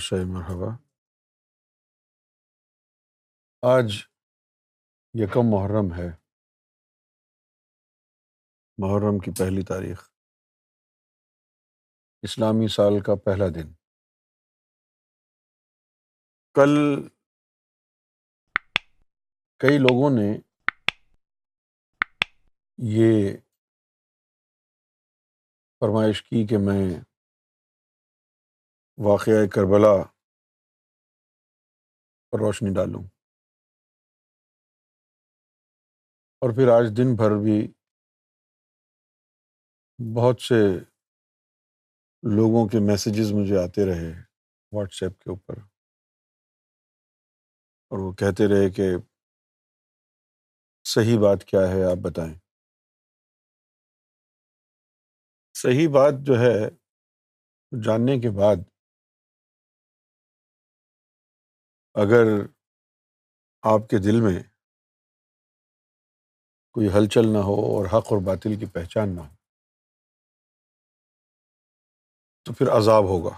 شاہ مرحبا آج یکم محرم ہے محرم کی پہلی تاریخ اسلامی سال کا پہلا دن کل کئی لوگوں نے یہ فرمائش کی کہ میں واقعہ کربلا پر روشنی ڈالوں اور پھر آج دن بھر بھی بہت سے لوگوں کے میسیجز مجھے آتے رہے واٹس ایپ کے اوپر اور وہ کہتے رہے کہ صحیح بات کیا ہے آپ بتائیں صحیح بات جو ہے جاننے کے بعد اگر آپ کے دل میں کوئی ہلچل نہ ہو اور حق اور باطل کی پہچان نہ ہو تو پھر عذاب ہوگا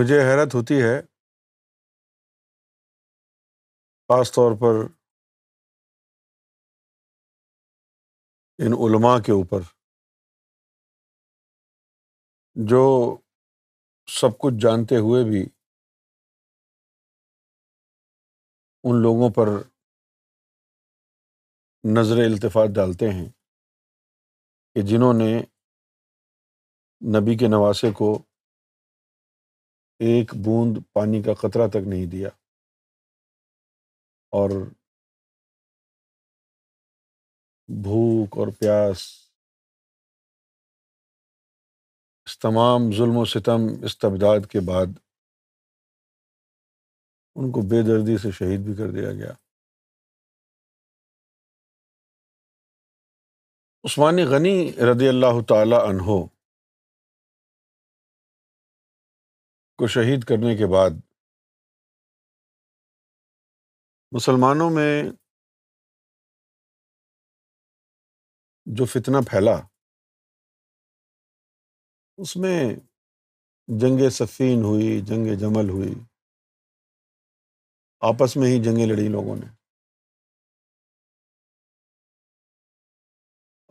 مجھے حیرت ہوتی ہے خاص طور پر ان علماء کے اوپر جو سب کچھ جانتے ہوئے بھی ان لوگوں پر نظر التفاط ڈالتے ہیں کہ جنہوں نے نبی کے نواسے کو ایک بوند پانی کا قطرہ تک نہیں دیا اور بھوک اور پیاس اس تمام ظلم و ستم استبداد کے بعد ان کو بے دردی سے شہید بھی کر دیا گیا عثمان غنی رضی اللہ تعالی عنہ کو شہید کرنے کے بعد مسلمانوں میں جو فتنہ پھیلا اس میں جنگ صفین ہوئی جنگ جمل ہوئی آپس میں ہی جنگیں لڑی لوگوں نے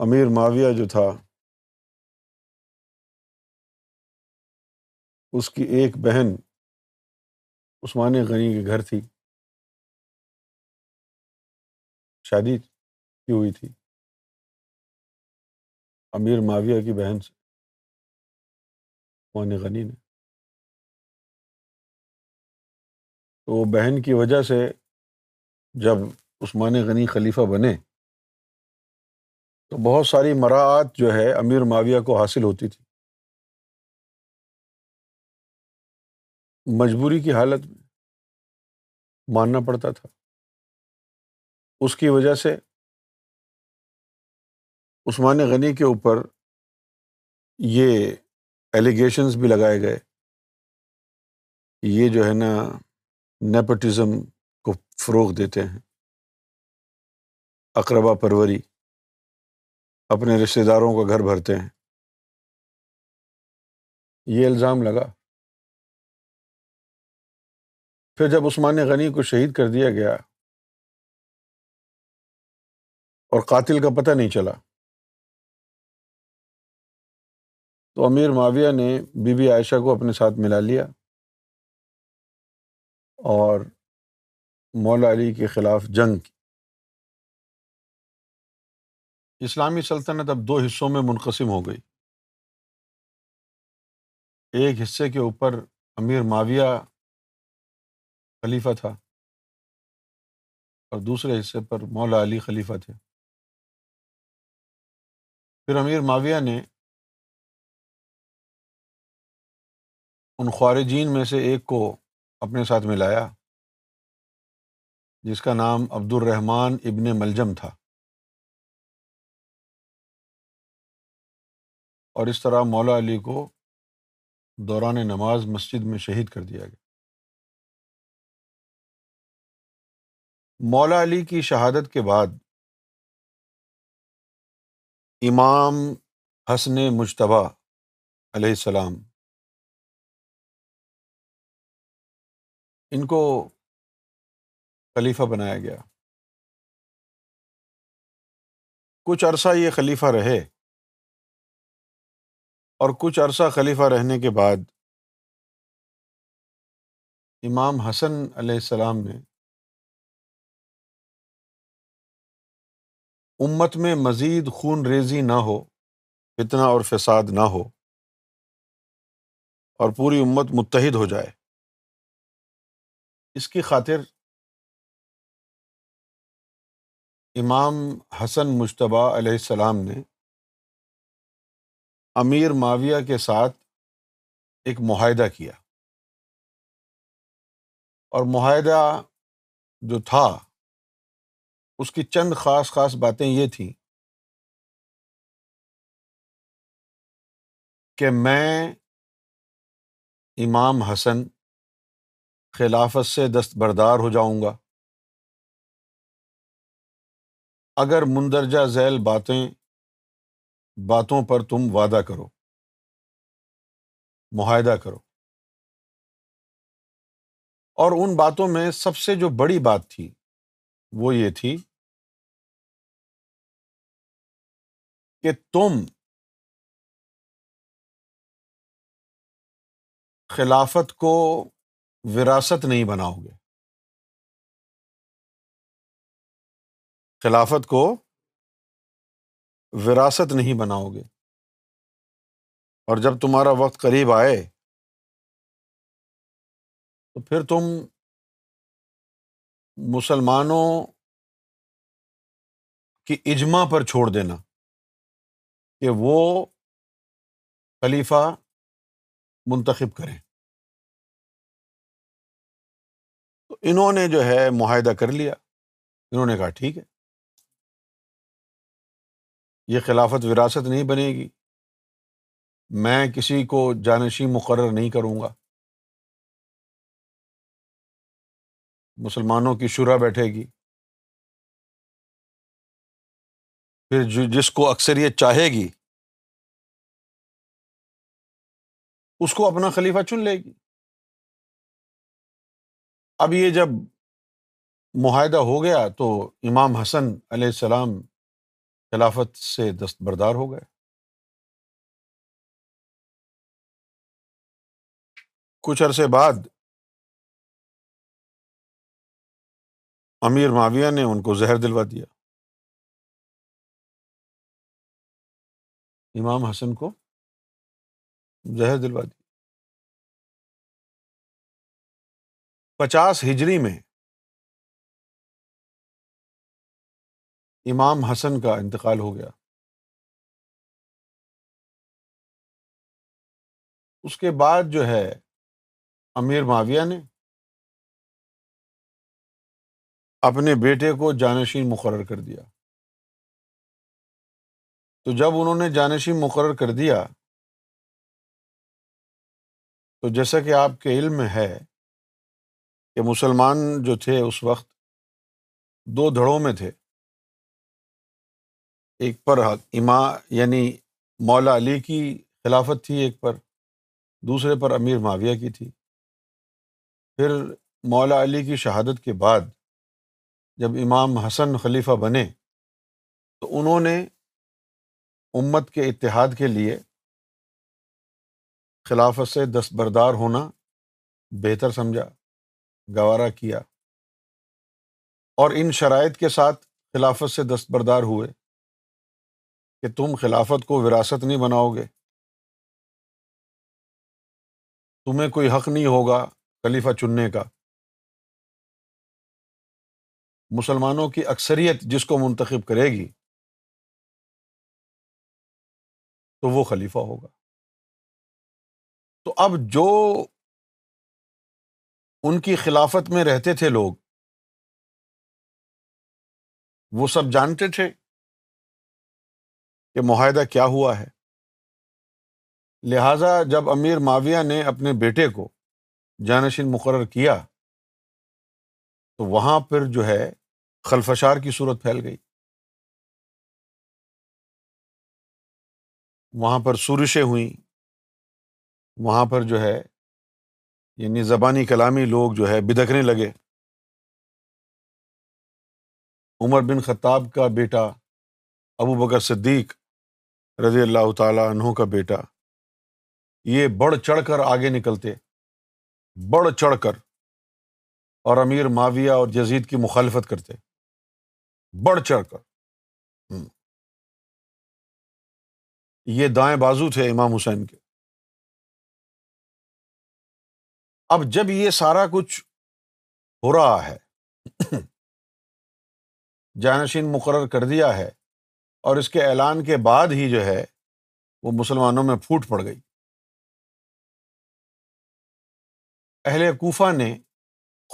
امیر معاویہ جو تھا اس کی ایک بہن عثمان غنی کے گھر تھی شادی کی ہوئی تھی امیر معاویہ کی بہن سے عثمان غنی نے تو بہن کی وجہ سے جب عثمان غنی خلیفہ بنے تو بہت ساری مراعات جو ہے امیر معاویہ کو حاصل ہوتی تھی مجبوری کی حالت میں ماننا پڑتا تھا اس کی وجہ سے عثمان غنی کے اوپر یہ ایلیگیشنز بھی لگائے گئے یہ جو ہے نا نیپٹزم کو فروغ دیتے ہیں اقربا پروری اپنے رشتے داروں کا گھر بھرتے ہیں یہ الزام لگا پھر جب عثمان غنی کو شہید کر دیا گیا اور قاتل کا پتہ نہیں چلا تو امیر معاویہ نے بی بی عائشہ کو اپنے ساتھ ملا لیا اور مولا علی کے خلاف جنگ کی اسلامی سلطنت اب دو حصوں میں منقسم ہو گئی ایک حصے کے اوپر امیر معاویہ خلیفہ تھا اور دوسرے حصے پر مولا علی خلیفہ تھے پھر امیر معاویہ نے ان خوارجین میں سے ایک کو اپنے ساتھ ملایا جس کا نام عبد الرحمٰن ابن ملجم تھا اور اس طرح مولا علی کو دوران نماز مسجد میں شہید کر دیا گیا مولا علی کی شہادت کے بعد امام حسن مشتبہ علیہ السلام ان کو خلیفہ بنایا گیا کچھ عرصہ یہ خلیفہ رہے اور کچھ عرصہ خلیفہ رہنے کے بعد امام حسن علیہ السلام نے امت میں مزید خون ریزی نہ ہو فتنہ اور فساد نہ ہو اور پوری امت متحد ہو جائے اس کی خاطر امام حسن مشتبہ علیہ السلام نے امیر معاویہ کے ساتھ ایک معاہدہ کیا اور معاہدہ جو تھا اس کی چند خاص خاص باتیں یہ تھیں کہ میں امام حسن خلافت سے دستبردار ہو جاؤں گا اگر مندرجہ ذیل باتیں باتوں پر تم وعدہ کرو معاہدہ کرو اور ان باتوں میں سب سے جو بڑی بات تھی وہ یہ تھی کہ تم خلافت کو وراثت نہیں بناؤ گے خلافت کو وراثت نہیں بناؤ گے اور جب تمہارا وقت قریب آئے تو پھر تم مسلمانوں کی اجماع پر چھوڑ دینا کہ وہ خلیفہ منتخب کریں انہوں نے جو ہے معاہدہ کر لیا انہوں نے کہا ٹھیک ہے یہ خلافت وراثت نہیں بنے گی میں کسی کو جانشی مقرر نہیں کروں گا مسلمانوں کی شرح بیٹھے گی پھر جس کو اکثریت چاہے گی اس کو اپنا خلیفہ چن لے گی اب یہ جب معاہدہ ہو گیا تو امام حسن علیہ السلام خلافت سے دستبردار ہو گئے کچھ عرصے بعد امیر معاویہ نے ان کو زہر دلوا دیا امام حسن کو زہر دلوا دیا پچاس ہجری میں امام حسن کا انتقال ہو گیا اس کے بعد جو ہے امیر معاویہ نے اپنے بیٹے کو جانشین مقرر کر دیا تو جب انہوں نے جانشین مقرر کر دیا تو جیسا کہ آپ کے علم ہے کہ مسلمان جو تھے اس وقت دو دھڑوں میں تھے ایک پر امام یعنی مولا علی کی خلافت تھی ایک پر دوسرے پر امیر معاویہ کی تھی پھر مولا علی کی شہادت کے بعد جب امام حسن خلیفہ بنے تو انہوں نے امت کے اتحاد کے لیے خلافت سے دستبردار ہونا بہتر سمجھا گوارا کیا اور ان شرائط کے ساتھ خلافت سے دستبردار ہوئے کہ تم خلافت کو وراثت نہیں بناؤ گے تمہیں کوئی حق نہیں ہوگا خلیفہ چننے کا مسلمانوں کی اکثریت جس کو منتخب کرے گی تو وہ خلیفہ ہوگا تو اب جو ان کی خلافت میں رہتے تھے لوگ وہ سب جانتے تھے کہ معاہدہ کیا ہوا ہے لہذا جب امیر معاویہ نے اپنے بیٹے کو جانشین مقرر کیا تو وہاں پر جو ہے خلفشار کی صورت پھیل گئی وہاں پر سورشیں ہوئیں وہاں پر جو ہے یعنی زبانی کلامی لوگ جو ہے بدکنے لگے عمر بن خطاب کا بیٹا ابو بکر صدیق رضی اللہ تعالیٰ عنہ کا بیٹا یہ بڑھ چڑھ کر آگے نکلتے بڑھ چڑھ کر اور امیر معاویہ اور جزید کی مخالفت کرتے بڑھ چڑھ کر یہ دائیں بازو تھے امام حسین کے اب جب یہ سارا کچھ ہو رہا ہے جانشین مقرر کر دیا ہے اور اس کے اعلان کے بعد ہی جو ہے وہ مسلمانوں میں پھوٹ پڑ گئی اہل کوفہ نے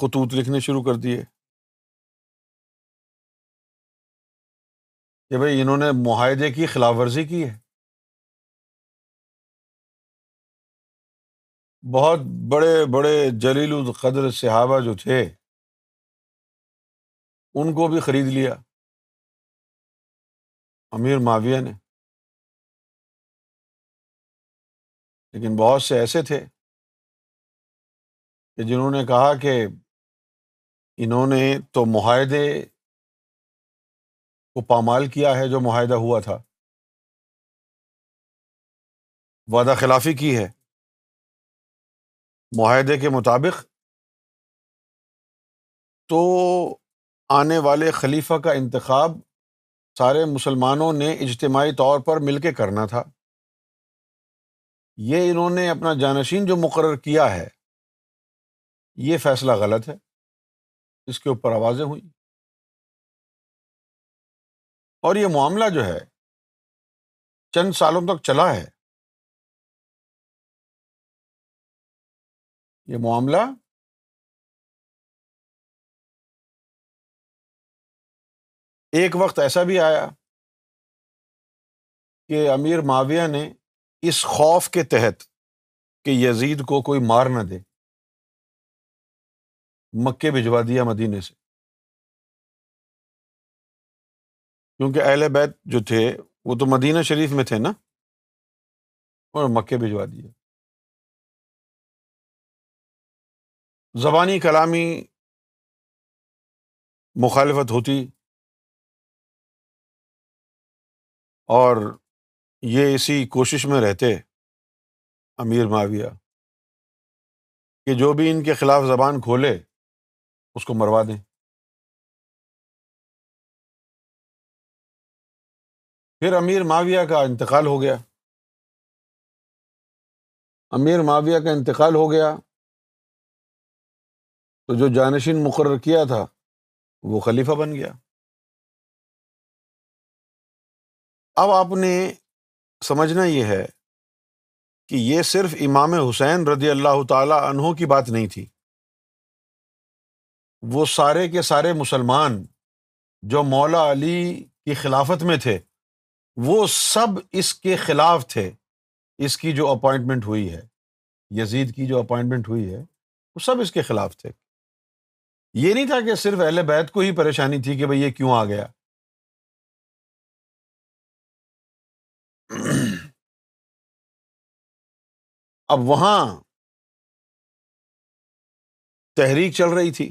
خطوط لکھنے شروع کر دیے کہ بھائی انہوں نے معاہدے کی خلاف ورزی کی ہے بہت بڑے بڑے جلیل القدر صحابہ جو تھے ان کو بھی خرید لیا امیر معاویہ نے لیکن بہت سے ایسے تھے کہ جنہوں نے کہا کہ انہوں نے تو معاہدے کو پامال کیا ہے جو معاہدہ ہوا تھا وعدہ خلافی کی ہے معاہدے کے مطابق تو آنے والے خلیفہ کا انتخاب سارے مسلمانوں نے اجتماعی طور پر مل کے کرنا تھا یہ انہوں نے اپنا جانشین جو مقرر کیا ہے یہ فیصلہ غلط ہے اس کے اوپر آوازیں ہوئیں اور یہ معاملہ جو ہے چند سالوں تک چلا ہے یہ معاملہ ایک وقت ایسا بھی آیا کہ امیر معاویہ نے اس خوف کے تحت کہ یزید کو کوئی مار نہ دے مکے بھجوا دیا مدینے سے کیونکہ اہل بیت جو تھے وہ تو مدینہ شریف میں تھے نا اور مکے بھجوا دیا زبانی کلامی مخالفت ہوتی اور یہ اسی کوشش میں رہتے امیر معاویہ کہ جو بھی ان کے خلاف زبان کھولے اس کو مروا دیں پھر امیر معاویہ کا انتقال ہو گیا امیر معاویہ کا انتقال ہو گیا تو جو جانشین مقرر کیا تھا وہ خلیفہ بن گیا اب آپ نے سمجھنا یہ ہے کہ یہ صرف امام حسین رضی اللہ تعالی انہوں کی بات نہیں تھی وہ سارے کے سارے مسلمان جو مولا علی کی خلافت میں تھے وہ سب اس کے خلاف تھے اس کی جو اپوائنٹمنٹ ہوئی ہے یزید کی جو اپوائنٹمنٹ ہوئی ہے وہ سب اس کے خلاف تھے یہ نہیں تھا کہ صرف اہل بیت کو ہی پریشانی تھی کہ بھائی یہ کیوں آ گیا اب وہاں تحریک چل رہی تھی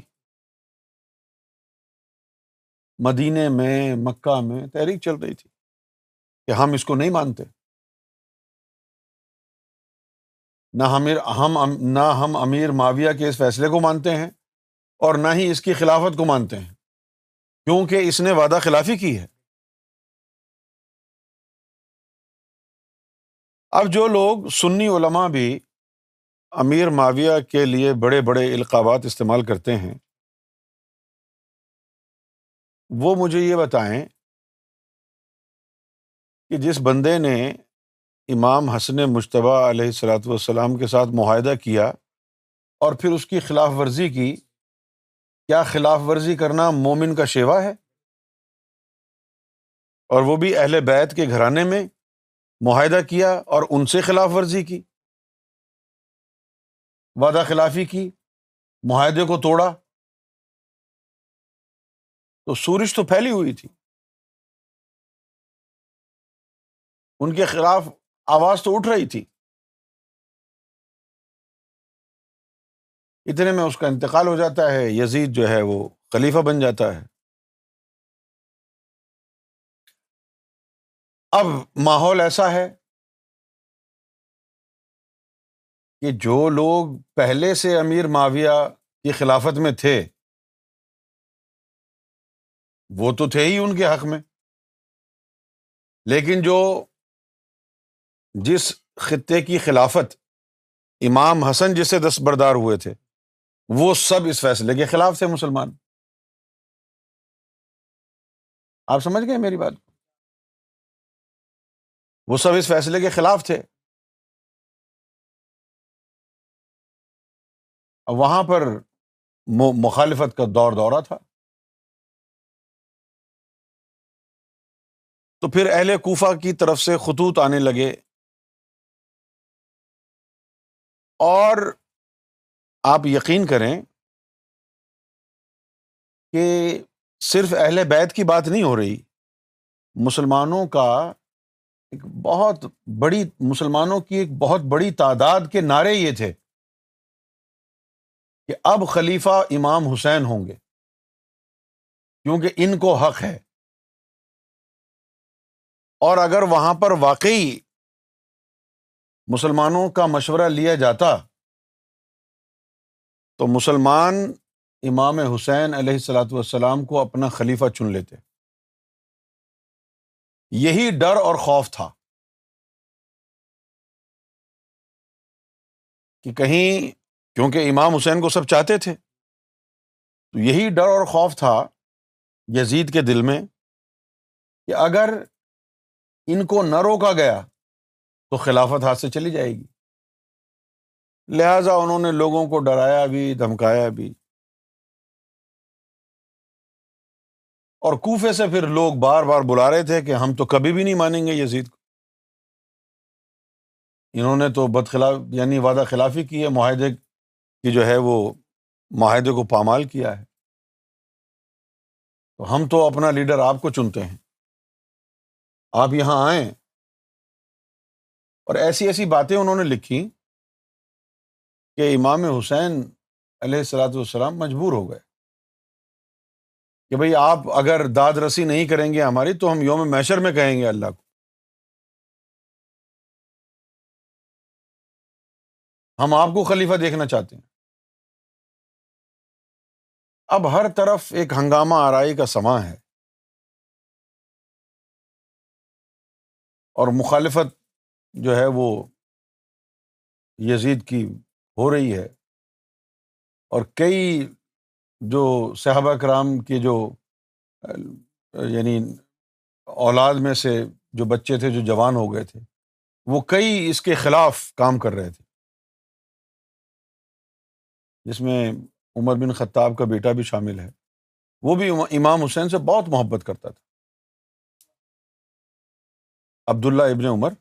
مدینے میں مکہ میں تحریک چل رہی تھی کہ ہم اس کو نہیں مانتے نہ ہم امیر معاویہ کے اس فیصلے کو مانتے ہیں اور نہ ہی اس کی خلافت کو مانتے ہیں کیونکہ اس نے وعدہ خلافی کی ہے اب جو لوگ سنی علماء بھی امیر معاویہ کے لیے بڑے بڑے القابات استعمال کرتے ہیں وہ مجھے یہ بتائیں کہ جس بندے نے امام حسن مشتبہ علیہ السلاۃ والسلام کے ساتھ معاہدہ کیا اور پھر اس کی خلاف ورزی کی کیا خلاف ورزی کرنا مومن کا شیوا ہے اور وہ بھی اہل بیت کے گھرانے میں معاہدہ کیا اور ان سے خلاف ورزی کی وعدہ خلافی کی معاہدے کو توڑا تو سورج تو پھیلی ہوئی تھی ان کے خلاف آواز تو اٹھ رہی تھی اتنے میں اس کا انتقال ہو جاتا ہے یزید جو ہے وہ خلیفہ بن جاتا ہے اب ماحول ایسا ہے کہ جو لوگ پہلے سے امیر معاویہ کی خلافت میں تھے وہ تو تھے ہی ان کے حق میں لیکن جو جس خطے کی خلافت امام حسن جسے دست بردار ہوئے تھے وہ سب اس فیصلے کے خلاف تھے مسلمان آپ سمجھ گئے میری بات وہ سب اس فیصلے کے خلاف تھے وہاں پر مخالفت کا دور دورہ تھا تو پھر اہل کوفہ کی طرف سے خطوط آنے لگے اور آپ یقین کریں کہ صرف اہل بیت کی بات نہیں ہو رہی مسلمانوں کا ایک بہت بڑی مسلمانوں کی ایک بہت بڑی تعداد کے نعرے یہ تھے کہ اب خلیفہ امام حسین ہوں گے کیونکہ ان کو حق ہے اور اگر وہاں پر واقعی مسلمانوں کا مشورہ لیا جاتا تو مسلمان امام حسین علیہ السلاۃ والسلام کو اپنا خلیفہ چن لیتے یہی ڈر اور خوف تھا کہ کہیں کیونکہ امام حسین کو سب چاہتے تھے تو یہی ڈر اور خوف تھا یزید کے دل میں کہ اگر ان کو نہ روکا گیا تو خلافت ہاتھ سے چلی جائے گی لہٰذا انہوں نے لوگوں کو ڈرایا بھی دھمکایا بھی اور کوفے سے پھر لوگ بار بار بلا رہے تھے کہ ہم تو کبھی بھی نہیں مانیں گے یزید کو انہوں نے تو بدخلاف یعنی وعدہ خلافی کی ہے معاہدے کی جو ہے وہ معاہدے کو پامال کیا ہے تو ہم تو اپنا لیڈر آپ کو چنتے ہیں آپ یہاں آئیں اور ایسی ایسی باتیں انہوں نے لکھی کہ امام حسین علیہ السلاۃ والسلام مجبور ہو گئے کہ بھائی آپ اگر داد رسی نہیں کریں گے ہماری تو ہم یوم میشر میں کہیں گے اللہ کو ہم آپ کو خلیفہ دیکھنا چاہتے ہیں اب ہر طرف ایک ہنگامہ آرائی کا سماں ہے اور مخالفت جو ہے وہ یزید کی ہو رہی ہے اور کئی جو صحابہ کرام کے جو یعنی اولاد میں سے جو بچے تھے جو جوان ہو گئے تھے وہ کئی اس کے خلاف کام کر رہے تھے جس میں عمر بن خطاب کا بیٹا بھی شامل ہے وہ بھی امام حسین سے بہت محبت کرتا تھا عبداللہ ابن عمر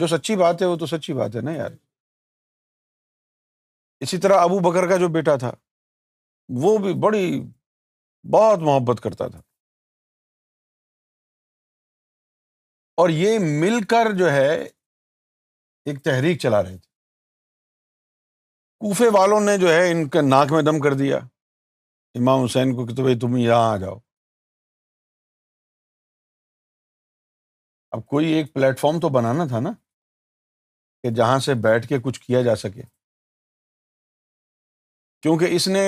جو سچی بات ہے وہ تو سچی بات ہے نا یار اسی طرح ابو بکر کا جو بیٹا تھا وہ بھی بڑی بہت محبت کرتا تھا اور یہ مل کر جو ہے ایک تحریک چلا رہے تھے کوفے والوں نے جو ہے ان کے ناک میں دم کر دیا امام حسین کو کہ تو بھائی تم یہاں آ جاؤ اب کوئی ایک پلیٹفارم تو بنانا تھا نا کہ جہاں سے بیٹھ کے کچھ کیا جا سکے کیونکہ اس نے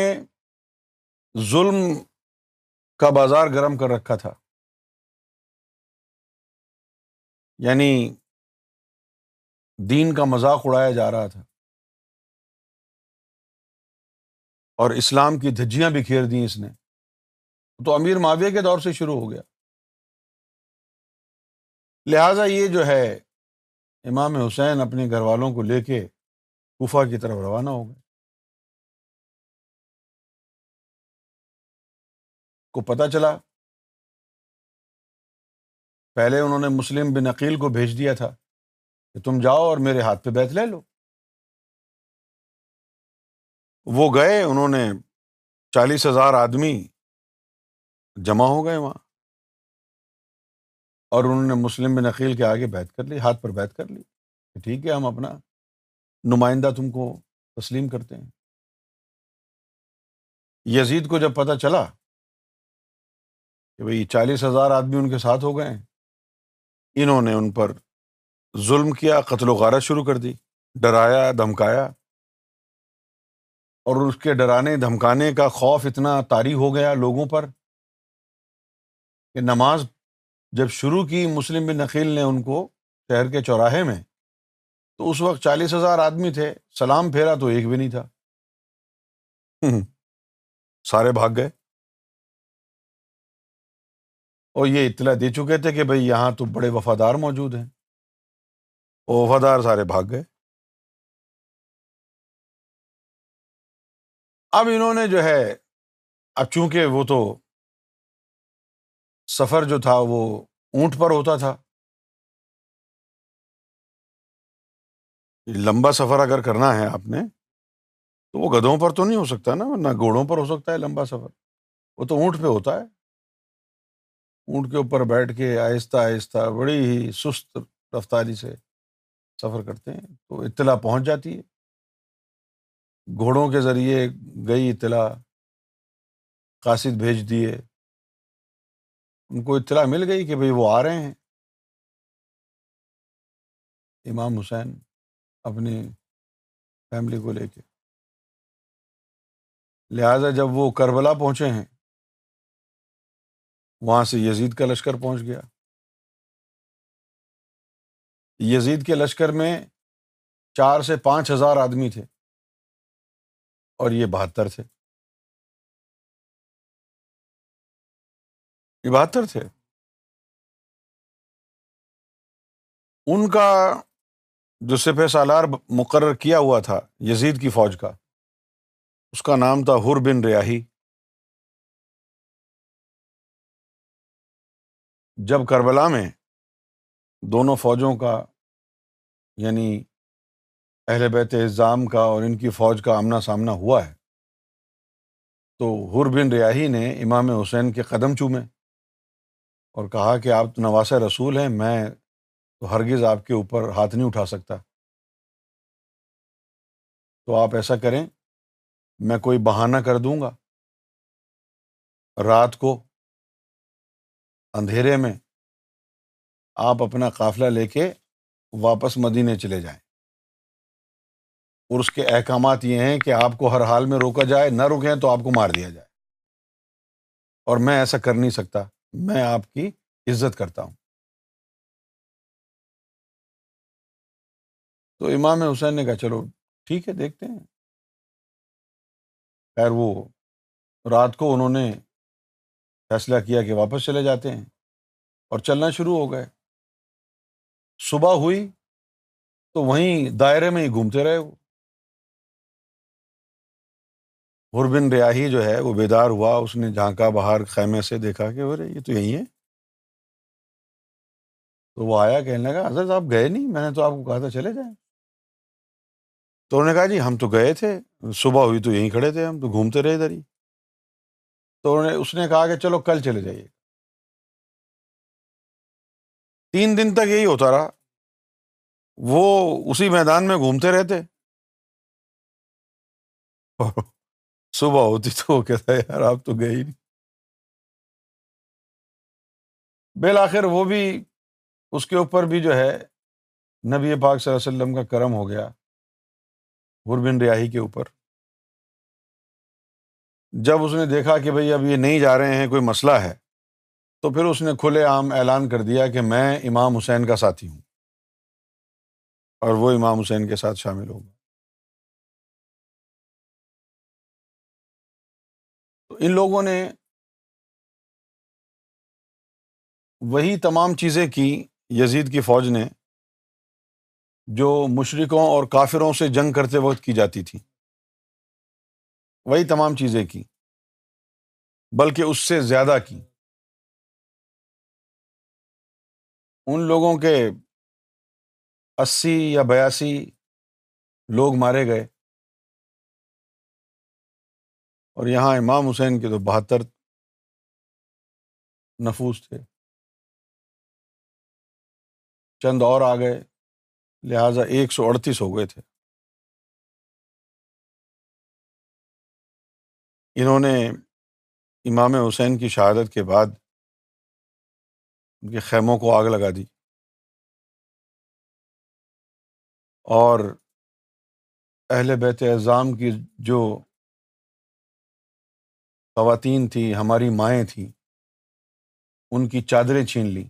ظلم کا بازار گرم کر رکھا تھا یعنی دین کا مذاق اڑایا جا رہا تھا اور اسلام کی دھجیاں بھی کھیر دیں اس نے تو امیر معاویہ کے دور سے شروع ہو گیا لہٰذا یہ جو ہے امام حسین اپنے گھر والوں کو لے کے کوفہ کی طرف روانہ ہو گئے کو پتا چلا پہلے انہوں نے مسلم بن عقیل کو بھیج دیا تھا کہ تم جاؤ اور میرے ہاتھ پہ بیت لے لو وہ گئے انہوں نے چالیس ہزار آدمی جمع ہو گئے وہاں اور انہوں نے مسلم بن عقیل کے آگے بیت کر لی ہاتھ پر بیت کر لی کہ ٹھیک ہے ہم اپنا نمائندہ تم کو تسلیم کرتے ہیں یزید کو جب پتہ چلا کہ بھائی چالیس ہزار آدمی ان کے ساتھ ہو گئے ہیں انہوں نے ان پر ظلم کیا قتل و غارت شروع کر دی ڈرایا دھمکایا اور اس کے ڈرانے دھمکانے کا خوف اتنا طاری ہو گیا لوگوں پر کہ نماز جب شروع کی مسلم بن نقیل نے ان کو شہر کے چوراہے میں تو اس وقت چالیس ہزار آدمی تھے سلام پھیرا تو ایک بھی نہیں تھا سارے بھاگ گئے اور یہ اطلاع دے چکے تھے کہ بھائی یہاں تو بڑے وفادار موجود ہیں وہ وفادار سارے بھاگ گئے اب انہوں نے جو ہے اب چونکہ وہ تو سفر جو تھا وہ اونٹ پر ہوتا تھا لمبا سفر اگر کرنا ہے آپ نے تو وہ گدھوں پر تو نہیں ہو سکتا نا نہ گھوڑوں پر ہو سکتا ہے لمبا سفر وہ تو اونٹ پہ ہوتا ہے اونٹ کے اوپر بیٹھ کے آہستہ آہستہ بڑی ہی سست رفتاری سے سفر کرتے ہیں تو اطلاع پہنچ جاتی ہے گھوڑوں کے ذریعے گئی اطلاع قاصد بھیج دیے ان کو اطلاع مل گئی کہ بھائی وہ آ رہے ہیں امام حسین اپنی فیملی کو لے کے لہٰذا جب وہ کربلا پہنچے ہیں وہاں سے یزید کا لشکر پہنچ گیا یزید کے لشکر میں چار سے پانچ ہزار آدمی تھے اور یہ بہتر تھے یہ بہتر تھے ان کا جو سپہ سالار مقرر کیا ہوا تھا یزید کی فوج کا اس کا نام تھا ہر بن ریاہی جب کربلا میں دونوں فوجوں کا یعنی اہل بیت الزام کا اور ان کی فوج کا آمنا سامنا ہوا ہے تو بن ریاحی نے امام حسین کے قدم چومے اور کہا کہ آپ تو نواس رسول ہیں میں تو ہرگز آپ کے اوپر ہاتھ نہیں اٹھا سکتا تو آپ ایسا کریں میں کوئی بہانہ کر دوں گا رات کو اندھیرے میں آپ اپنا قافلہ لے کے واپس مدینے چلے جائیں اور اس کے احکامات یہ ہیں کہ آپ کو ہر حال میں روکا جائے نہ رکیں تو آپ کو مار دیا جائے اور میں ایسا کر نہیں سکتا میں آپ کی عزت کرتا ہوں تو امام حسین نے کہا چلو ٹھیک ہے دیکھتے ہیں خیر وہ رات کو انہوں نے فیصلہ کیا کہ واپس چلے جاتے ہیں اور چلنا شروع ہو گئے صبح ہوئی تو وہیں دائرے میں ہی گھومتے رہے وہ غربن ریاہی جو ہے وہ بیدار ہوا اس نے جھانکا باہر خیمے سے دیکھا کہ ارے یہ تو یہی ہے تو وہ آیا کہنے لگا حضرت آپ گئے نہیں میں نے تو آپ کو کہا تھا چلے جائیں تو انہوں نے کہا جی ہم تو گئے تھے صبح ہوئی تو یہیں کھڑے تھے ہم تو گھومتے رہے ادھر ہی تو اس نے کہا کہ چلو کل چلے جائیے تین دن تک یہی ہوتا رہا وہ اسی میدان میں گھومتے رہتے صبح ہوتی تو وہ کہتا ہے یار آپ تو گئے ہی نہیں بالآخر وہ بھی اس کے اوپر بھی جو ہے نبی پاک صلی اللہ علیہ وسلم کا کرم ہو گیا غربن ریاہی کے اوپر جب اس نے دیکھا کہ بھائی اب یہ نہیں جا رہے ہیں کوئی مسئلہ ہے تو پھر اس نے کھلے عام اعلان کر دیا کہ میں امام حسین کا ساتھی ہوں اور وہ امام حسین کے ساتھ شامل ہوگا ان لوگوں نے وہی تمام چیزیں کی یزید کی فوج نے جو مشرقوں اور کافروں سے جنگ کرتے وقت کی جاتی تھیں وہی تمام چیزیں کی بلکہ اس سے زیادہ کی ان لوگوں کے اسی یا بیاسی لوگ مارے گئے اور یہاں امام حسین کے تو بہتر نفوس تھے چند اور آ گئے لہٰذا ایک سو اڑتیس ہو گئے تھے انہوں نے امام حسین کی شہادت کے بعد ان کے خیموں کو آگ لگا دی اور اہل بیت اعظام کی جو خواتین تھیں ہماری مائیں تھیں ان کی چادریں چھین لیں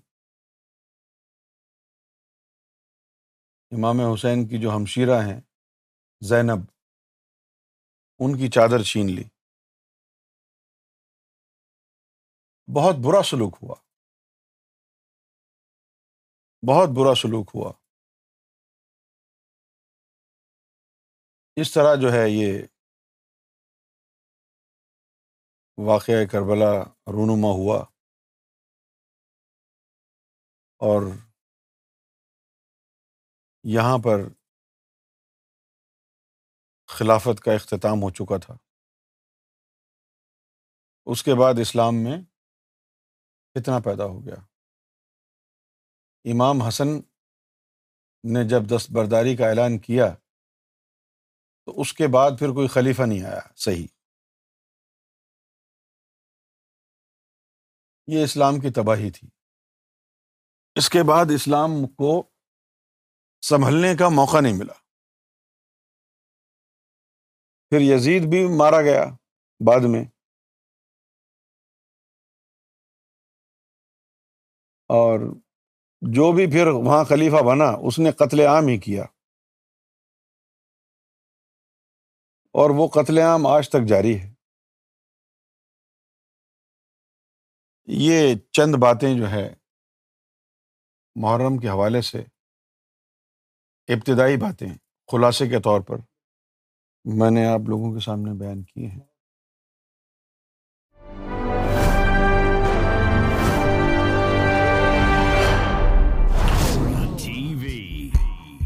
امام حسین کی جو ہمشیرہ ہیں زینب ان کی چادر چھین لی بہت برا سلوک ہوا بہت برا سلوک ہوا اس طرح جو ہے یہ واقعہ کربلا رونما ہوا اور یہاں پر خلافت کا اختتام ہو چکا تھا اس کے بعد اسلام میں اتنا پیدا ہو گیا امام حسن نے جب دستبرداری کا اعلان کیا تو اس کے بعد پھر کوئی خلیفہ نہیں آیا صحیح یہ اسلام کی تباہی تھی اس کے بعد اسلام کو سنبھلنے کا موقع نہیں ملا پھر یزید بھی مارا گیا بعد میں اور جو بھی پھر وہاں خلیفہ بنا اس نے قتل عام ہی کیا اور وہ قتل عام آج تک جاری ہے یہ چند باتیں جو ہے محرم کے حوالے سے ابتدائی باتیں خلاصے کے طور پر میں نے آپ لوگوں کے سامنے بیان کیے ہیں